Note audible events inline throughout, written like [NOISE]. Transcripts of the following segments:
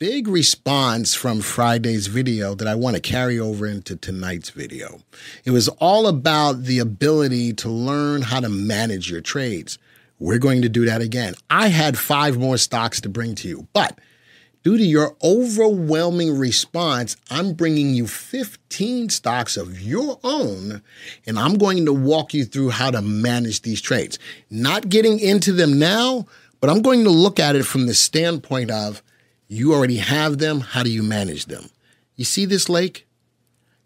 big response from Friday's video that I want to carry over into tonight's video. It was all about the ability to learn how to manage your trades. We're going to do that again. I had five more stocks to bring to you, but due to your overwhelming response, I'm bringing you 15 stocks of your own, and I'm going to walk you through how to manage these trades. Not getting into them now, but I'm going to look at it from the standpoint of you already have them. How do you manage them? You see this lake?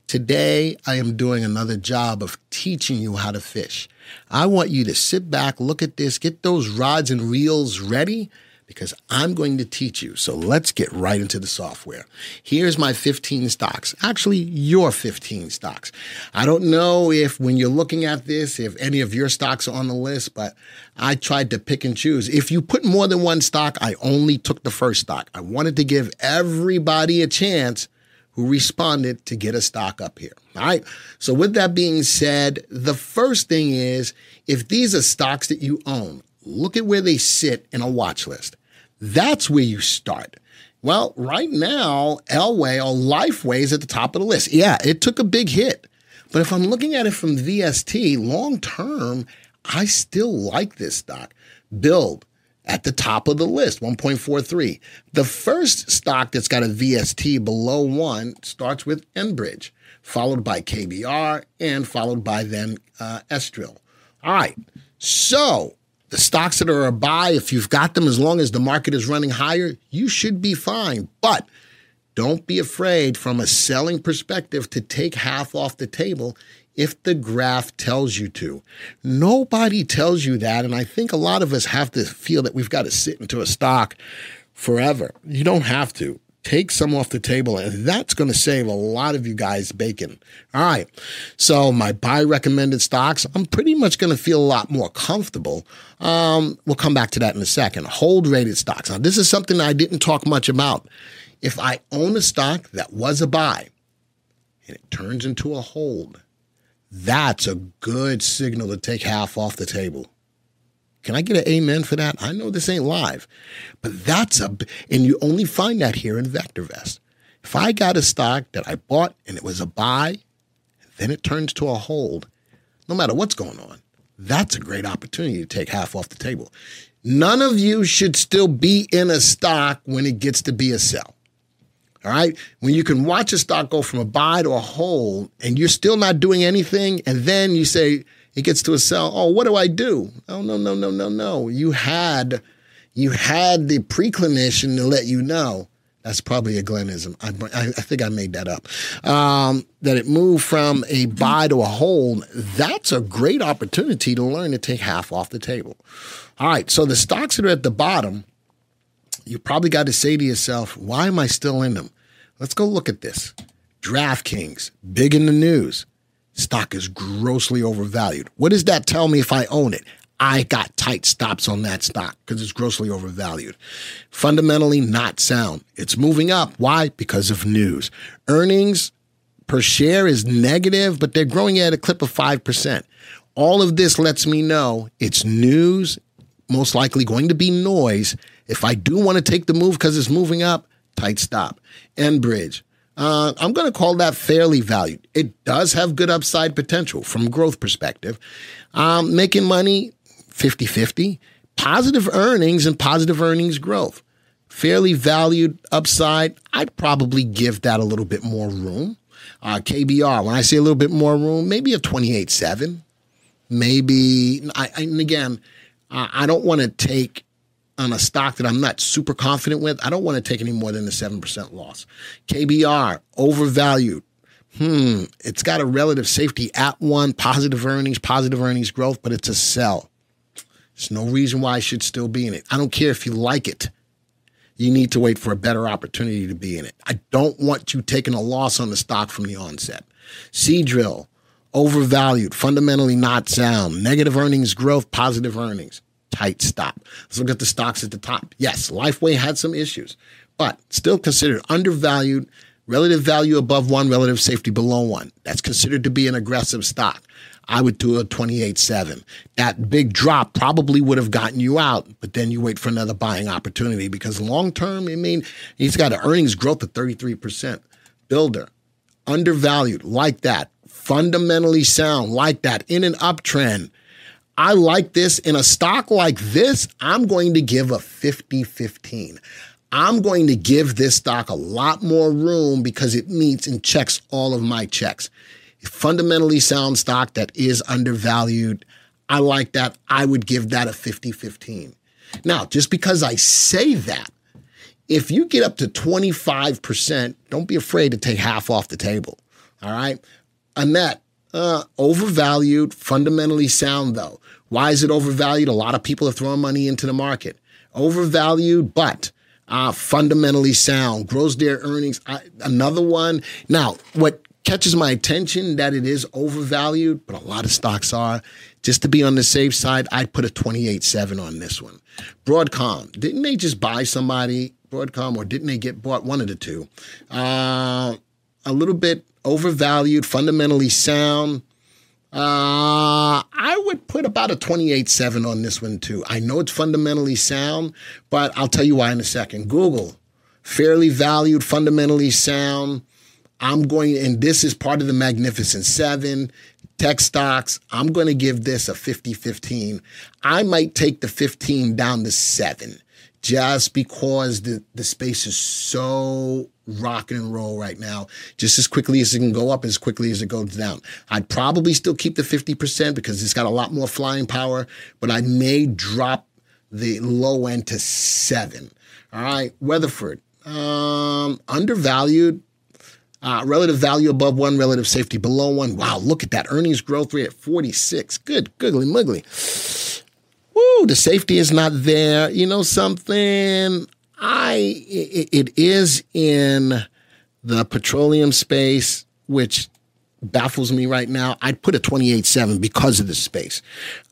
Today, I am doing another job of teaching you how to fish. I want you to sit back, look at this, get those rods and reels ready, because I'm going to teach you. So let's get right into the software. Here's my 15 stocks. Actually, your 15 stocks. I don't know if when you're looking at this, if any of your stocks are on the list, but I tried to pick and choose. If you put more than one stock, I only took the first stock. I wanted to give everybody a chance who responded to get a stock up here. All right. So with that being said, the first thing is if these are stocks that you own, look at where they sit in a watch list. That's where you start. Well, right now, Elway or Lifeway is at the top of the list. Yeah, it took a big hit. But if I'm looking at it from VST long term, I still like this stock. Build at the top of the list, 1.43. The first stock that's got a VST below one starts with Enbridge, followed by KBR, and followed by then uh, Seadrill. All right. So the stocks that are a buy, if you've got them as long as the market is running higher, you should be fine. But don't be afraid from a selling perspective to take half off the table if the graph tells you to. Nobody tells you that. And I think a lot of us have to feel that we've got to sit into a stock forever. You don't have to take some off the table, and that's going to save a lot of you guys bacon. All right. So, my buy recommended stocks, I'm pretty much going to feel a lot more comfortable. Um, we'll come back to that in a second. Hold rated stocks. Now, this is something I didn't talk much about. If I own a stock that was a buy and it turns into a hold, that's a good signal to take half off the table. Can I get an amen for that? I know this ain't live, but that's a, and you only find that here in VectorVest. If I got a stock that I bought and it was a buy, then it turns to a hold, no matter what's going on, that's a great opportunity to take half off the table. None of you should still be in a stock when it gets to be a sell. All right. When you can watch a stock go from a buy to a hold and you're still not doing anything, and then you say, it gets to a sell. Oh, what do I do? Oh, no, no, no, no, no. You had, you had the preclinician to let you know. That's probably a Glenism. I, I, I think I made that up. Um, that it moved from a buy to a hold. That's a great opportunity to learn to take half off the table. All right. So the stocks that are at the bottom, you probably got to say to yourself, why am I still in them? Let's go look at this. DraftKings, big in the news stock is grossly overvalued. What does that tell me if I own it? I got tight stops on that stock because it's grossly overvalued. Fundamentally not sound. It's moving up. Why? Because of news. Earnings per share is negative, but they're growing at a clip of 5%. All of this lets me know it's news, most likely going to be noise. If I do want to take the move because it's moving up, tight stop. Enbridge, uh, I'm going to call that fairly valued. It does have good upside potential from growth perspective. Um, making money 50 50, positive earnings and positive earnings growth. Fairly valued upside. I'd probably give that a little bit more room. Uh, KBR, when I say a little bit more room, maybe a 28 7. Maybe, I, and again, I don't want to take on a stock that I'm not super confident with, I don't want to take any more than a 7% loss. KBR, overvalued. Hmm, it's got a relative safety at one, positive earnings, positive earnings growth, but it's a sell. There's no reason why I should still be in it. I don't care if you like it. You need to wait for a better opportunity to be in it. I don't want you taking a loss on the stock from the onset. Seadrill, overvalued, fundamentally not sound, negative earnings growth, positive earnings. Tight stop. Let's look at the stocks at the top. Yes, Lifeway had some issues, but still considered undervalued, relative value above one, relative safety below one. That's considered to be an aggressive stock. I would do a 28.7. That big drop probably would have gotten you out, but then you wait for another buying opportunity because long term, I mean, he's got an earnings growth of 33%. Builder, undervalued, like that. Fundamentally sound, like that. In an uptrend. I like this. In a stock like this, I'm going to give a 50 15. I'm going to give this stock a lot more room because it meets and checks all of my checks fundamentally sound stock that is undervalued. I like that. I would give that a 50 15. Now, just because I say that, if you get up to 25%, don't be afraid to take half off the table. All right. Annette, uh, overvalued, fundamentally sound though. Why is it overvalued? A lot of people are throwing money into the market. Overvalued, but uh, fundamentally sound, grows their earnings. I, another one. Now, what catches my attention that it is overvalued, but a lot of stocks are. Just to be on the safe side, I'd put a 28.7 on this one. Broadcom, didn't they just buy somebody, Broadcom, or didn't they get bought? One of the two. Uh, a little bit overvalued, fundamentally sound. Uh, I would put about a 28.7 on this one too. I know it's fundamentally sound, but I'll tell you why in a second. Google, fairly valued, fundamentally sound. I'm going, and this is part of the Magnificent Seven, tech stocks. I'm going to give this a 50 15. I might take the 15 down to seven just because the, the space is so rock and roll right now, just as quickly as it can go up, as quickly as it goes down. I'd probably still keep the 50% because it's got a lot more flying power, but I may drop the low end to seven. All right, Weatherford, um, undervalued uh, relative value above one, relative safety below one. Wow, look at that earnings growth rate at 46. Good, googly muggly. Woo, the safety is not there. You know something? I it, it is in the petroleum space, which baffles me right now. I'd put a 28.7 because of the space.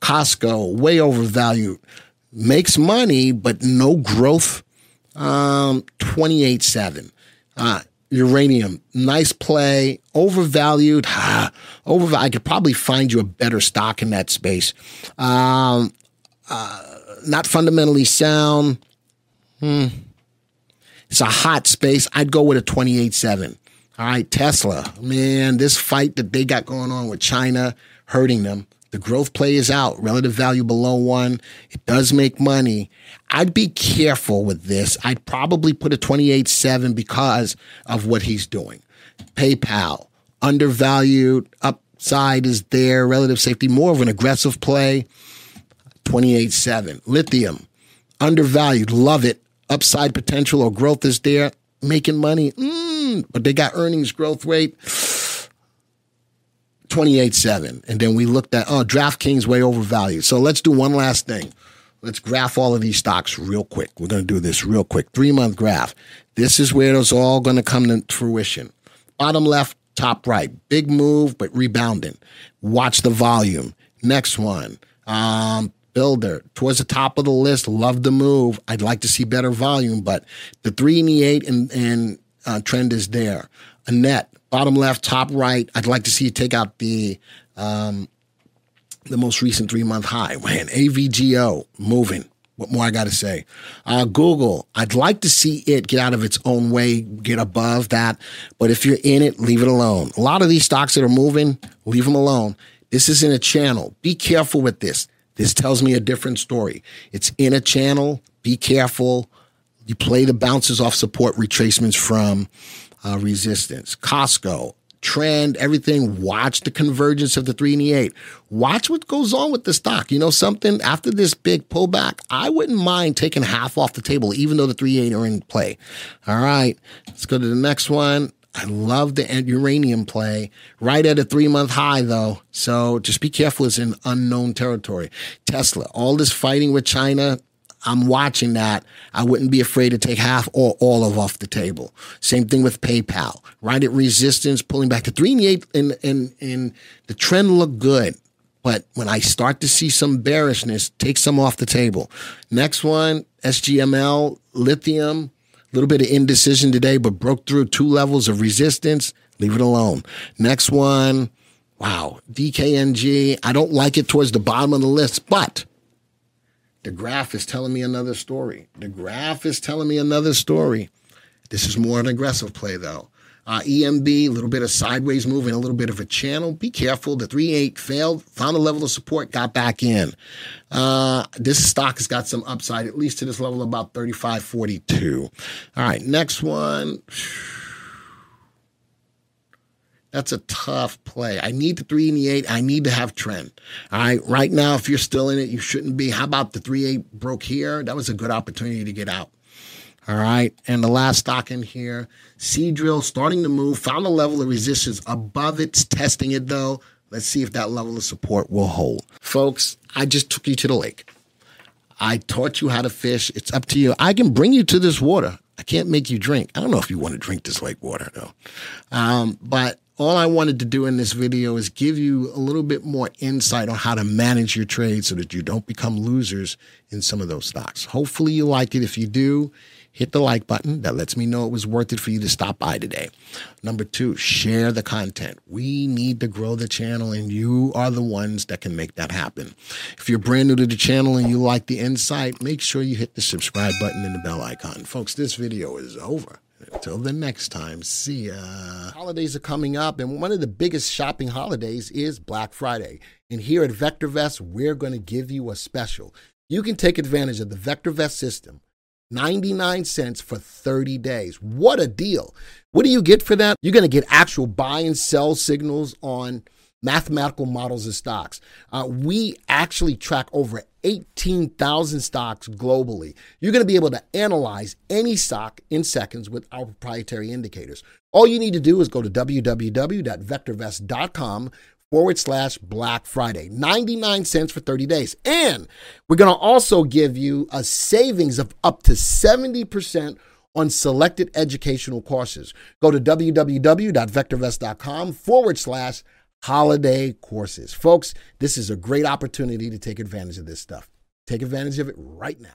Costco, way overvalued, makes money, but no growth. Um, 28.7. Uh, uranium, nice play, overvalued. [SIGHS] over, I could probably find you a better stock in that space. Um, uh, not fundamentally sound. Hmm. It's a hot space. I'd go with a 28.7. All right, Tesla. Man, this fight that they got going on with China hurting them. The growth play is out, relative value below one. It does make money. I'd be careful with this. I'd probably put a 28.7 because of what he's doing. PayPal, undervalued, upside is there, relative safety, more of an aggressive play. 28.7. Lithium, undervalued, love it. Upside potential or growth is there, making money. Mm, but they got earnings growth rate 28.7. And then we looked at, oh, DraftKings way overvalued. So let's do one last thing. Let's graph all of these stocks real quick. We're going to do this real quick. Three month graph. This is where it's all going to come to fruition. Bottom left, top right. Big move, but rebounding. Watch the volume. Next one. Um, builder towards the top of the list. Love the move. I'd like to see better volume, but the three and the eight and, and uh, trend is there. Annette, bottom left, top right. I'd like to see you take out the um, the most recent three month high. Man, AVGO moving. What more I got to say? Uh, Google, I'd like to see it get out of its own way, get above that. But if you're in it, leave it alone. A lot of these stocks that are moving, leave them alone. This is in a channel. Be careful with this. This tells me a different story. It's in a channel. Be careful. You play the bounces off support retracements from uh, resistance. Costco, trend, everything. Watch the convergence of the three and the eight. Watch what goes on with the stock. You know something? After this big pullback, I wouldn't mind taking half off the table, even though the three eight are in play. All right, let's go to the next one. I love the uranium play. Right at a three month high, though. So just be careful. It's in unknown territory. Tesla, all this fighting with China, I'm watching that, I wouldn't be afraid to take half or all of off the table. Same thing with PayPal. Right at resistance, pulling back to three and eight, and and and the trend looked good. But when I start to see some bearishness, take some off the table. Next one, SGML, lithium, little bit of indecision today, but broke through two levels of resistance. Leave it alone. Next one, wow, DKNG. I don't like it towards the bottom of the list, but the graph is telling me another story. The graph is telling me another story. This is more an aggressive play, though. Uh, ENB, a little bit of sideways moving, a little bit of a channel. Be careful. The 3 8 failed, found a level of support, got back in. Uh, this stock has got some upside, at least to this level, about 35.42. All right, next one. [SIGHS] That's a tough play. I need the three and the eight. I need to have trend. All right. Right now, if you're still in it, you shouldn't be. How about the three eight broke here? That was a good opportunity to get out. All right. And the last stock in here, Seadrill starting to move, found a level of resistance above it, testing it though. Let's see if that level of support will hold. Folks, I just took you to the lake. I taught you how to fish. It's up to you. I can bring you to this water. I can't make you drink. I don't know if you want to drink this lake water though. Um, but all I wanted to do in this video is give you a little bit more insight on how to manage your trade so that you don't become losers in some of those stocks. Hopefully you liked it. If you do, hit the like button. That lets me know it was worth it for you to stop by today. Number two, share the content. We need to grow the channel and you are the ones that can make that happen. If you're brand new to the channel and you like the insight, make sure you hit the subscribe button and the bell icon. Folks, this video is over. Until the next time, see ya. Holidays are coming up, and one of the biggest shopping holidays is Black Friday. And here at VectorVest, we're going to give you a special. You can take advantage of the VectorVest system. 99 cents for 30 days. What a deal. What do you get for that? You're going to get actual buy and sell signals on mathematical models of stocks. Uh, we actually track over 18,000 stocks globally. You're going to be able to analyze any stock in seconds with our proprietary indicators. All you need to do is go to www.vectorvest.com forward slash Black Friday. 99 cents for 30 days. And we're going to also give you a savings of up to 70% on selected educational courses. Go to www.vectorvest.com forward slash holiday courses. Folks, this is a great opportunity to take advantage of this stuff. Take advantage of it right now.